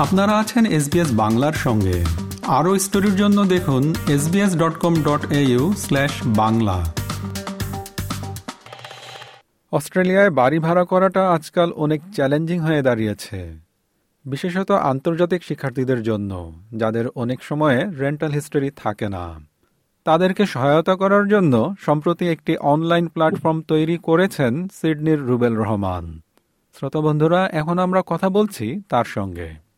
আপনারা আছেন এসবিএস বাংলার সঙ্গে। আরও স্টোরির জন্য দেখুন SBS dot com dot au Bangla. অস্ট্রেলিয়ায় বাড়ি ভাড়া করাটা আজকাল অনেক চ্যালেঞ্জিং হয়ে দাঁড়িয়েছে। বিশেষত আন্তর্জাতিক শিক্ষার্থীদের জন্য, যাদের অনেক সময়ে রেন্টাল হিস্টোরি থাকে না। তাদেরকে সহায়তা করার জন্য সম্প্রতি একটি অনলাইন প্ল্যাটফর্ম তৈরি করেছেন সিডনির রুবেল রহমান। শ্রোতা বন্ধুরা, এখন আমরা কথা বলছি তার সঙ্গে।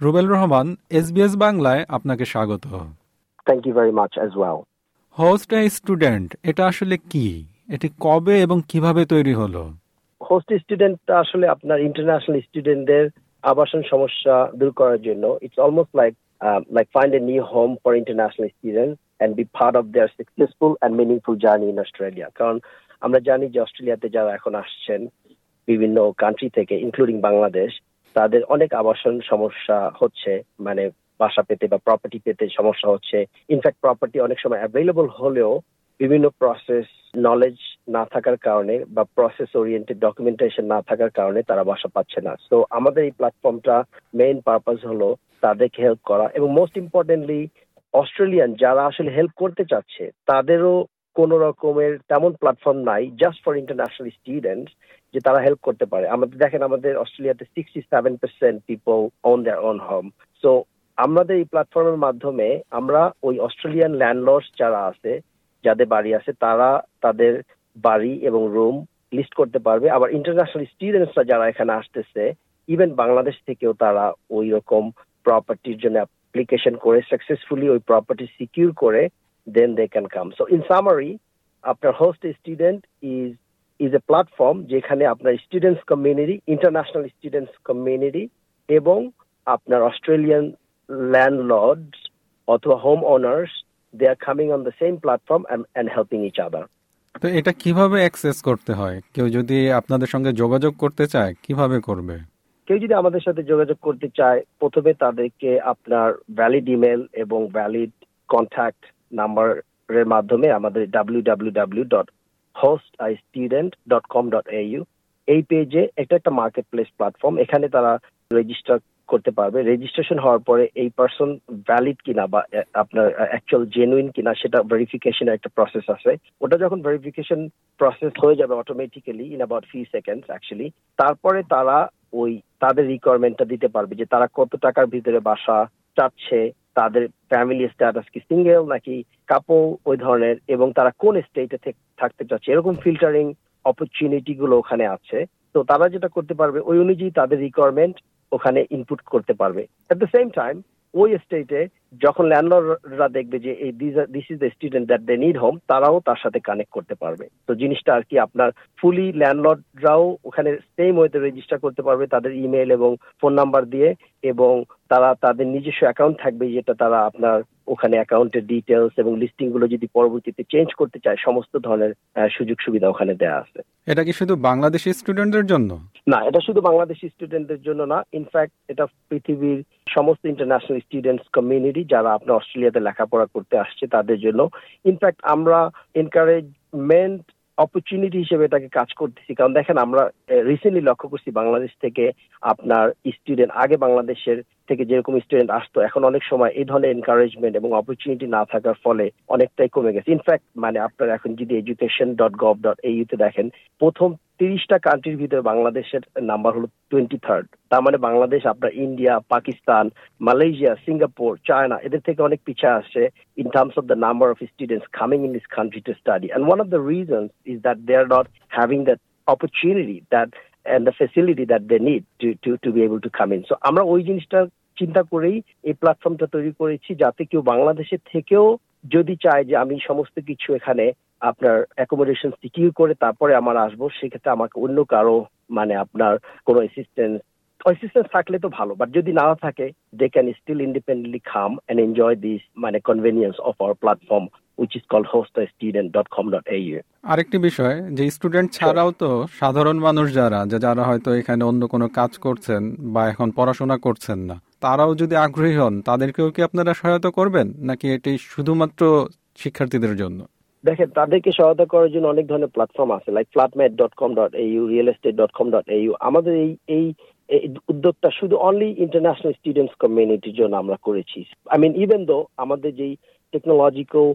রুবেল রহমান এসবিএস বাংলায় আপনাকে স্বাগত। Thank you very much as well host a student এটা আসলে কি? এটি কবে এবং কীভাবে তৈরি হলো? হোস্ট স্টুডেন্ট আসলে আপনার ইন্টারন্যাশনাল স্টুডেন্টদের আবাসন সমস্যা দূর করার জন্য it's almost like like find a new home for international student and be part of their successful and meaningful journey in Australia কারণ আমরা জানি যে অস্ট্রেলিয়াতে যারা এখন আসছেন বিভিন্ন কান্ট্রি থেকে ইনক্লুডিং বাংলাদেশ তাদের অনেক আবাসন সমস্যা হচ্ছে মানে বাসা পেতে বা প্রপার্টি পেতে সমস্যা হচ্ছে। ইনফ্যাক্ট প্রপার্টি অনেক সময় অ্যাভেলেবল হলেও বিভিন্ন প্রসেস নলেজ না থাকার কারণে বা প্রসেস ওরিয়েন্টেড ডকুমেন্টেশন না থাকার কারণে তারা বাসা পাচ্ছে না। তো আমাদের এই প্ল্যাটফর্মটা মেইন পারপাস হলো তাদেরকে হেল্প করা এবং মোস্ট ইম্পর্টেন্টলি অস্ট্রেলিয়ান যারা আসলে হেল্প করতে চাচ্ছে, তাদেরও কোন রকমের তেমন প্ল্যাটফর্ম নাই জাস্ট ফর ইন্টারন্যাশনাল স্টুডেন্টস যে তারা হেল্প করতে পারে। আমাদের, দেখেন আমাদের অস্ট্রেলিয়াতে sixty seven percent people on their on home so আমাদের এই প্ল্যাটফর্মের মাধ্যমে আমরা ওই অস্ট্রেলিয়ান ল্যান্ডলর্ডস যারা আছে, যাদের বাড়ি আছে, তারা তাদের বাড়ি এবং রুম লিস্ট করতে পারবে। আবার ইন্টারন্যাশনাল স্টুডেন্টসরা যারা এখানে আসতেছে ইভেন বাংলাদেশ থেকেও তারা ওই রকম প্রপার্টির জন্য অ্যাপ্লিকেশন করে সাকসেসফুলি ওই প্রপার্টি সিকিউর করে দেন they can come so in summary আপনার host student is is a platform যেখানে আপনার students community international students community এবং আপনার অস্ট্রেলিয়ান ল্যান্ডলর্ডস অথবা home owners they are coming on the same platform and helping each other তো এটা কীভাবে access করতে হয়? কেউ যদি আপনাদের সঙ্গে যোগাযোগ করতে চায় কীভাবে করবে? কেউ যদি আমাদের সাথে যোগাযোগ করতে চায় প্রথমে তাদেরকে আপনার ভ্যালিড ইমেল এবং ভ্যালিড কন্ট্যাক্ট নাম্বারের মাধ্যমে আমাদের W W W dot host I student dot com dot au এই পেজে এটা একটা মার্কেট প্লেস প্ল্যাটফর্ম এখানে তারা রেজিস্টার করতে পারবে। রেজিস্ট্রেশন হওয়ার পরে এই পার্সন ভ্যালিড কিনা বা আপনার অ্যাকচুয়াল জেনুইন কিনা, সেটা ভেরিফিকেশনের একটা প্রসেস আছে। ওটা যখন ভেরিফিকেশন প্রসেস হয়ে যাবে automatically in about few seconds actually তারপরে তারা ওই, তাদের রিকোয়ারমেন্টটা দিতে পারবে যে তারা কত টাকার ভিতরে বাসা চাচ্ছে তাদের ফ্যামিলি স্ট্যাটাস কি সিঙ্গেল নাকি কাপল ওই ধরনের, এবং তারা কোন স্টেটে থাকতে চাচ্ছে? এরকম ফিল্টারিং অপরচুনিটি গুলো ওখানে আছে। তো তারা যেটা করতে পারবে, ওই অনুযায়ী তাদের রিকোয়ারমেন্ট ওখানে ইনপুট করতে পারবে। এট দ্য সেম টাইম ওই স্টেটে যখন ল্যান্ডলর্ডরা দেখবে যে, এই this is the student that they need home তারাও তার সাথে কানেক্ট করতে পারবে। তো জিনিসটা আর কি আপনার ফুলি ল্যান্ডলর্ডরাও ওখানে সেম ওয়েতে রেজিস্টার করতে পারবে তাদের ইমেল এবং ফোন নাম্বার দিয়ে। এবং তারা তাদের নিজস্ব অ্যাকাউন্ট থাকবে যেটা তারা আপনার ওখানে অ্যাকাউন্টের ডিটেলস এবং লিস্টিংগুলো যদি পরবর্তীতে চেঞ্জ করতে চায় সমস্ত ধরনের সুযোগ সুবিধা ওখানে দেওয়া আছে। এটা কি শুধু বাংলাদেশি স্টুডেন্টদের জন্য? না এটা শুধু বাংলাদেশি স্টুডেন্টদের জন্য না ইনফ্যাক্ট এটা পৃথিবীর সমস্ত ইন্টারন্যাশনাল স্টুডেন্টস কমিউনিটি যারা আপনার অস্ট্রেলিয়াতে লেখাপড়া করতে আসছে তাদের জন্য। ইনফ্যাক্ট আমরা এনকারেজমেন্ট অপরচুনিটি হিসেবে এটাকে কাজ করতেছি। কারণ দেখেন, আমরা রিসেন্টলি লক্ষ্য করছি বাংলাদেশ থেকে আপনার স্টুডেন্ট আগে বাংলাদেশের থেকে যেরকম স্টুডেন্ট আসতো, এখন অনেক সময় এই ধরনের এনকারেজমেন্ট এবং অপরচুনিটি না থাকার ফলে অনেকটাই কমে গেছে। ইনফ্যাক্ট মানে আপনার এখন যদি এডুকেশন ডট গভ ডট এইউতে দেখেন, প্রথম তিরিশটা কান্ট্রির ভিতরে বাংলাদেশের নাম্বার হলো টোয়েন্টি থার্ড তার মানে বাংলাদেশ, আপনার India Pakistan Malaysia Singapore China এদের থেকে অনেক পিছিয়ে আসছে in terms of the number of students coming in this country to study and one of the reasons is that they are not having that opportunity that and the facility that they need to to to be able to come in. So, আমরা ওই জিনিসটা চিন্তা করেই এই প্ল্যাটফর্মটা তৈরি করেছি যাতে কেউ বাংলাদেশের থেকেও যদি চায় যে আমি সমস্ত কিছু এখানে আপনার অ্যাকোমোডেশন সিকিউর করে তারপরে আমার আসব সেক্ষেত্রে আমাকে অন্য কারও মানে আপনার কোনো অ্যাসিস্ট্যান্স অ্যাসিস্ট্যান্স থাকলে তো ভালো বাট যদি না থাকে they can still independently come and enjoy this মানে convenience of our platform which is called এই আরেকটি বিষয় যে স্টুডেন্ট ছাড়াও তো সাধারণ মানুষ যারা যে যারা হয়তো এখানে অন্য কোনো কাজ করছেন বা এখন পড়াশোনা করছেন না তারাও যদি আগ্রহী হন তাদেরকেও কি আপনারা সহায়তা করবেন? নাকি এটি শুধুমাত্র শিক্ষার্থীদের জন্য? দেখেন, তাদেরকে সহায়তা করার জন্য অনেক ধরনের প্ল্যাটফর্ম আছে like flatmate dot com dot au real estate dot com dot au আমাদের এই এই উদ্যোগটা শুধু অনলি ইন্টারন্যাশনাল স্টুডেন্টস কমিউনিটির জন্য আমরা করেছি। আই মিন ইভেন দো আমাদের যেই টেকনোলজিক্যাল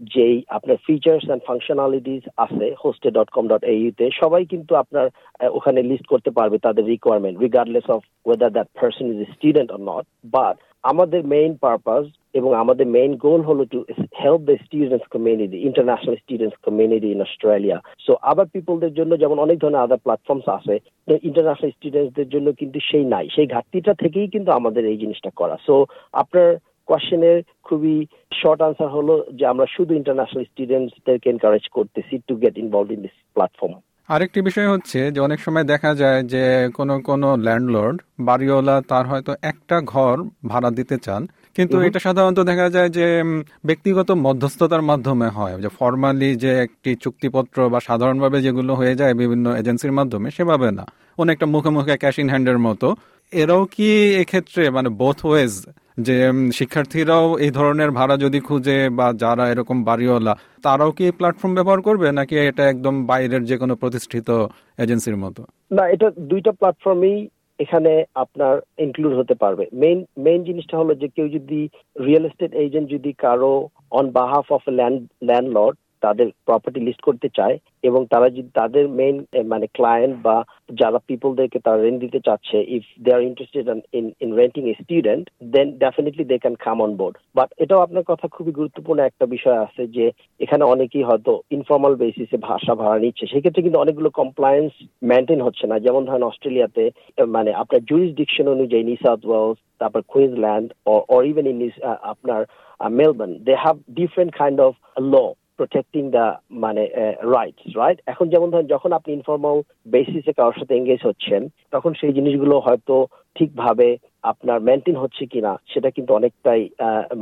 যেই আপনার ফিচার্স অ্যান্ড ফাংশনালিটিস আছে হোস্টে ডট কম ডট তে, সবাই কিন্তু আপনার ওখানে লিস্ট করতে পারবে তাদের requirement regardless of whether that person is student or not but আমাদের মেইন পারপাস এবং আমাদের মেইন গোল হলো to help the students community international students community in Australia so আবার পিপলদের জন্য যেমন অনেক ধরনের আদার প্ল্যাটফর্মস আছে ইন্টারন্যাশনাল স্টুডেন্টসদের জন্য কিন্তু সেই নাই। সেই ঘাটতিটা থেকেই কিন্তু আমাদের এই জিনিসটা করা। সো আপনার কোয়েশ্চেনের খুবই শর্ট আনসার হলো যে আমরা শুধু ইন্টারন্যাশনাল স্টুডেন্টসদেরকে এনকারেজ করতেছি to get involve in this platform আরেকটি বিষয় হচ্ছে যে অনেক সময় দেখা যায় যে কোনো কোনো ল্যান্ডলর্ড বাড়িওয়ালা তার হয়তো একটা ঘর ভাড়া দিতে চান কিন্তু এটা সাধারণত দেখা যায় যে ব্যক্তিগত মধ্যস্থতার মাধ্যমে হয়। যে ফর্মালি যে একটি চুক্তিপত্র বা সাধারণভাবে যেগুলো হয়ে যায় বিভিন্ন এজেন্সির মাধ্যমে সেভাবে না। অনেকটা মুখে মুখে ক্যাশ ইন হ্যান্ডের মতো। এরাও কি এক্ষেত্রে মানে বোথ ওয়েজ যে শিক্ষার্থীরাও এই ধরনের ভাড়া যদি খুঁজে বা যারা এরকম বাড়িওয়ালা, তারাও কি প্ল্যাটফর্ম ব্যবহার করবে? নাকি এটা একদম বাইরের যে কোনো প্রতিষ্ঠিত এজেন্সির মতো? না, এটা দুইটা প্ল্যাটফর্মেই এখানে আপনার ইনক্লুড হতে পারবে। মেইন মেইন জিনিসটা হলো যে কেউ যদি রিয়েল এস্টেট এজেন্ট যদি কারও on behalf of land landlord তাদের প্রপার্টি লিস্ট করতে চায় এবং তারা যদি তাদের মেইন মানে ক্লায়েন্ট বা যারা পিপলদেরকে তারা রেন্ট দিতে চাচ্ছে if they are interested in in renting a student then definitely they can come on board but এটাও আপনার কথা খুবই গুরুত্বপূর্ণ একটা বিষয় আছে যে এখানে অনেকেই হয়তো ইনফর্মাল বেসিসে ভাষা ভাড়া নিচ্ছে। সেক্ষেত্রে কিন্তু অনেকগুলো কমপ্লায়েন্স মেনটেন হচ্ছে না। যেমন ধরেন অস্ট্রেলিয়াতে মানে আপনার জুরিসডিকশন অনুযায়ী নিউ সাউথ ওয়েলস, তারপর কুইন্সল্যান্ড অর ইভেন ইন আপনার Melbourne they have different kind of law protecting the মানে রাইটস রাইট এখন যেমন ধরেন, যখন আপনি ইনফর্মাল বেসিসে কারোর সাথে এঙ্গেজ হচ্ছেন, তখন সেই জিনিসগুলো হয়তো ঠিকভাবে আপনার মেনটেন হচ্ছে কিনা, সেটা কিন্তু অনেকটাই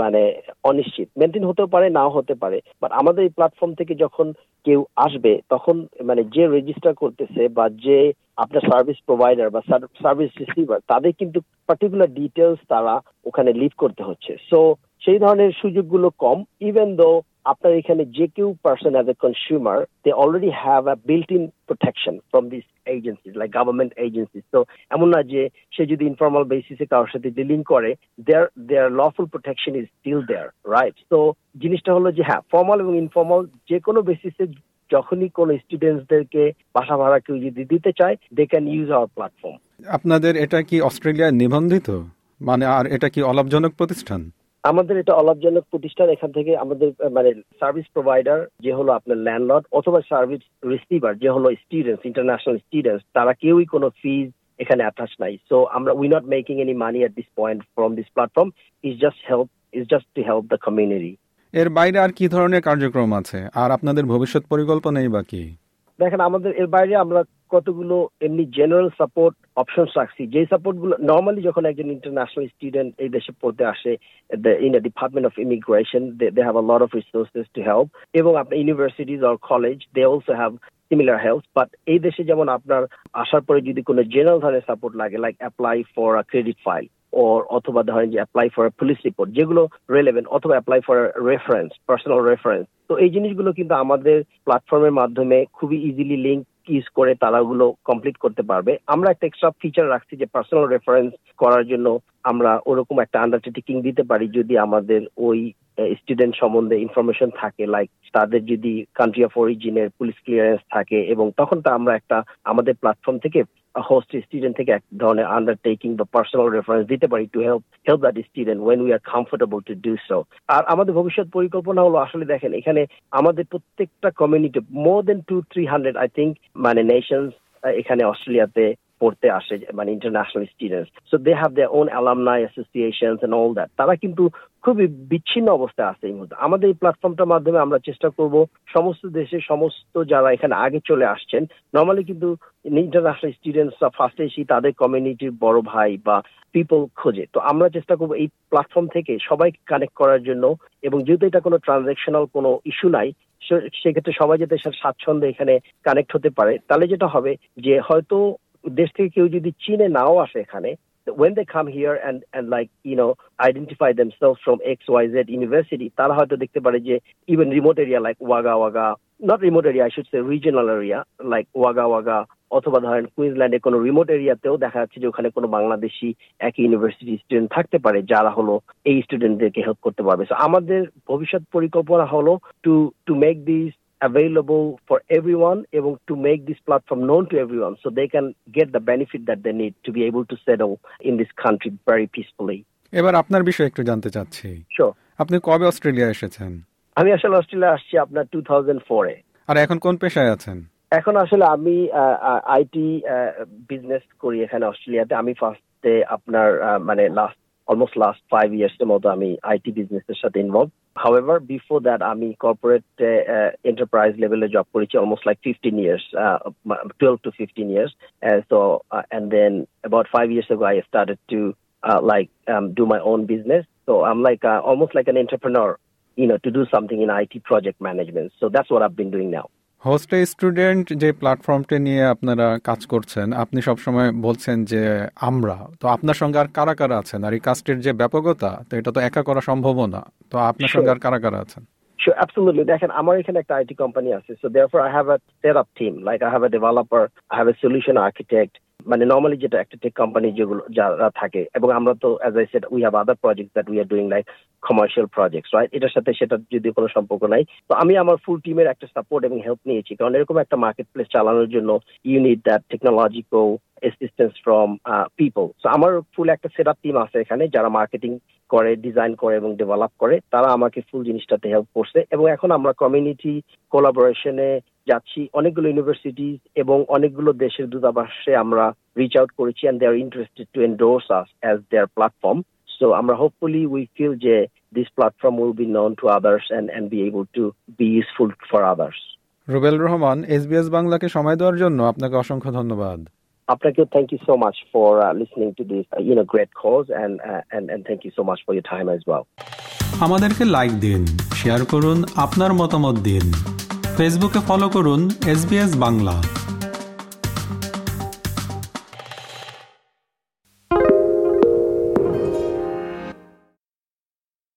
মানে অনিশ্চিত। মেনটেন হতেও পারে, নাও হতে পারে। বাট আমাদের এই প্ল্যাটফর্ম থেকে যখন কেউ আসবে, তখন মানে যে রেজিস্টার করতেছে বা যে আপনার সার্ভিস প্রোভাইডার বা সার্ভিস রিসিভার তাদের কিন্তু পার্টিকুলার ডিটেলস তারা ওখানে লিভ করতে হচ্ছে। সো সেই ধরনের সুযোগগুলো কম ইভেন দো আপনার এখানে যে কেউ person as a consumer they already have a built in protection from this agencies like government agencies তো এমন না যে সে যদি ইনফর্মাল বেসিসে কারোর সাথে ডিলিং করে their their lawful protection is still there right তো জিনিসটা হলো যে হ্যাঁ ফর্মাল এবং ইনফর্মাল যে কোনো বেসিসে যখনই কোন স্টুডেন্টসদেরকে বাসা ভাড়া কেউ যদি দিতে চায় they can use our platform আপনাদের এটা কি অস্ট্রেলিয়ায় নিবন্ধিত? মানে আর এটা কি অলাভজনক প্রতিষ্ঠান? আমাদের এটা অলাভজনক প্রতিষ্ঠান এখান থেকে আমাদের মানে সার্ভিস প্রোভাইডার যে হলো আপনার ল্যান্ডলর্ড অথবা সার্ভিস রিসিভার যে হলো স্টুডেন্টস ইন্টারন্যাশনাল স্টুডেন্টস তারা কেউই কোনো ফিজ এখানে অ্যাটাচ নাই। সো আমরা we not making any money at this point from this platform is just help is just to help the community এর বাইরে আর কি ধরনের কার্যক্রম আছে? আর আপনাদের ভবিষ্যৎ পরিকল্পনাই বা কি? দেখেন আমাদের এর বাইরে আমরা কতগুলো এমনি জেনারেল সাপোর্ট অপশনস রাখছি? যে সাপোর্টগুলো নর্মালি যখন একজন ইন্টারন্যাশনাল স্টুডেন্ট এই দেশে পড়তে আসে in the department of immigration they have a lot of resources to help এবং আপনার universities or college they also have similar help but এই দেশে যেমন আপনার আসার পরে যদি কোনো জেনারেল ধরনের সাপোর্ট লাগে like apply for a credit file or অথবা ধরেন যে অ্যাপ্লাই ফর পুলিশ রিপোর্ট যেগুলো রেলেভেন্ট অথবা apply for reference personal reference তো এই জিনিসগুলো কিন্তু আমাদের প্ল্যাটফর্মের মাধ্যমে খুবই ইজিলি লিঙ্ক ইউজ করে তারা ওগুলো কমপ্লিট করতে পারবে। আমরা একটা এক্সট্রা ফিচার রাখছি যে পার্সোনাল রেফারেন্স করার জন্য আমরা ওরকম একটা আন্ডারটেকিং দিতে পারি যদি আমাদের ওই স্টুডেন্ট সম্বন্ধে ইনফরমেশন থাকে লাইক তাদের যদি কান্ট্রি অফ অরিজিনের পুলিশ ক্লিয়ারেন্স থাকে এবং তখন তা আমরা একটা আমাদের প্ল্যাটফর্ম থেকে হোস্ট স্টুডেন্ট থেকে এক ধরনের আন্ডারটেকিং বা পার্সোনাল রেফারেন্স দিতে পারি to help help that student when we are comfortable to do so আর আমাদের ভবিষ্যৎ পরিকল্পনা হলো আসলে দেখেন, এখানে আমাদের প্রত্যেকটা community more than two three hundred I think মানে নেশনস এখানে অস্ট্রেলিয়াতে পড়তে আসে মানে international students so they have their own alumni associations and all that তারা কিন্তু খুবই বিচ্ছিন্ন অবস্থায় আছে এই মুহূর্তে। আমাদের এই প্ল্যাটফর্মটার মাধ্যমে আমরা চেষ্টা করব সমস্ত দেশে সমস্ত যারা এখানে আগে চলে আসছেন নর্মালি কিন্তু ইন্টারন্যাশনাল স্টুডেন্টসরা ফার্স্টে এসে তাদের কমিউনিটির বড় ভাই বা পিপল খোঁজে। তো আমরা চেষ্টা করব এই প্ল্যাটফর্ম থেকে সবাইকে কানেক্ট করার জন্য এবং যেহেতু এটা কোনো ট্রানজাকশনাল কোনো ইস্যু নাই সেক্ষেত্রে সবাই যাতে স্বাচ্ছন্দ্যে এখানে কানেক্ট হতে পারে। তাহলে যেটা হবে যে হয়তো দেশ থেকে কেউ যদি চীনে নাও আসে এখানে when they come here and and like you know identify themselves from XYZ university তারা হয়তো দেখতে পারে যে even remote area like Wagga Wagga not remote area I should say regional area like Wagga Wagga অথবা ধরেন কুইন্সল্যান্ডে কোনো remote এরিয়াতেও দেখা যাচ্ছে যে ওখানে কোনো বাংলাদেশি একই ইউনিভার্সিটি স্টুডেন্ট থাকতে পারে যারা হলো এই স্টুডেন্টদেরকে হেল্প করতে পারবে So আমাদের ভবিষ্যৎ পরিকল্পনা হলো to to make this available for everyone এবং to make this platform known to everyone so they can get the benefit that they need to be able to settle in this country very peacefully. এবার আপনার বিষয়ে একটু জানতে চাচ্ছি. আপনি কবে Australia এসেছেন? আমি আসলে অস্ট্রেলিয়া আসছি আপনার টু থাউজেন্ড ফোরে আর এখন কোন পেশায় আছেন? এখন আসলে আমি আইটি বিজনেস করি এখানে অস্ট্রেলিয়াতে। আমি ফার্স্টে আপনার মানে last almost last five years এর মতো আমি আইটি বিজনেসের সাথে involve However, before that, আমি corporate uh, enterprise level job করেছি almost like 15 years, uh, 12 to 15 years. Uh, so, uh, and then about five years ago, I started to uh, like um, do my own business. So I'm like uh, almost like an entrepreneur, you know, to do something in IT project management. So that's what I've been doing now. হোস্টে student যে প্ল্যাটফর্মটি নিয়ে আপনারা কাজ করছেন আপনি সবসময় বলছেন যে আমরা তো আপনার সঙ্গে আর কারা কারা আছেন? আর এই কাজটির যে ব্যাপকতা তো এটা তো একা করা সম্ভব না। তো আপনার সঙ্গে আর কারা কারা আছেন? Sure, absolutely. দেখেন আমার এখানে একটা আইটি কোম্পানি আছে so therefore I have a set up team. Like I have a developer I have a solution architect মানে নর্মালি যেটা একটা টেক কোম্পানি যেগুলো, যারা থাকে, এবং আমরা তো as I said we have other project that we are doing like commercial projects right এটার সাথে সেটা যদি কোনো সম্পর্ক নাই। তো আমি আমার ফুল টিমের একটা সাপোর্ট এবং হেল্প নিয়েছি, কারণ এরকম একটা মার্কেট প্লেস চালানোর জন্য unit that technological assistance from people so আমার ফুল একটা সেট আপ টিম আছে এখানে, যারা মার্কেটিং করে ডিজাইন করে এবং ডেভেলপ করে, তারা আমাকে ফুল জিনিসটাতে হেল্প করছে এবং এখন আমরা কমিউনিটি কোলাবোরেশনে যাচ্ছি। অনেকগুলো ইউনিভার্সিটি এবং অনেকগুলো দেশের দূতাবাসে আমরা রিচ আউট করেছি and they are interested to endorse us as their platform so আমরা হোপফুলি উই ফিল যে this platform will be known to others and and be able to be useful for others Rubel Rahman SBS বাংলাকে সময় দেওয়ার জন্য আপনাকে অসংখ্য ধন্যবাদ। আপনাকে thank you so much for listening to this you know great cause uh, and, and thank you so much for your time as well আমাদেরকে like দিন শেয়ার করুন আপনার মতামত দিন। ফেসবুকে ফলো করুন এসবিএস বাংলা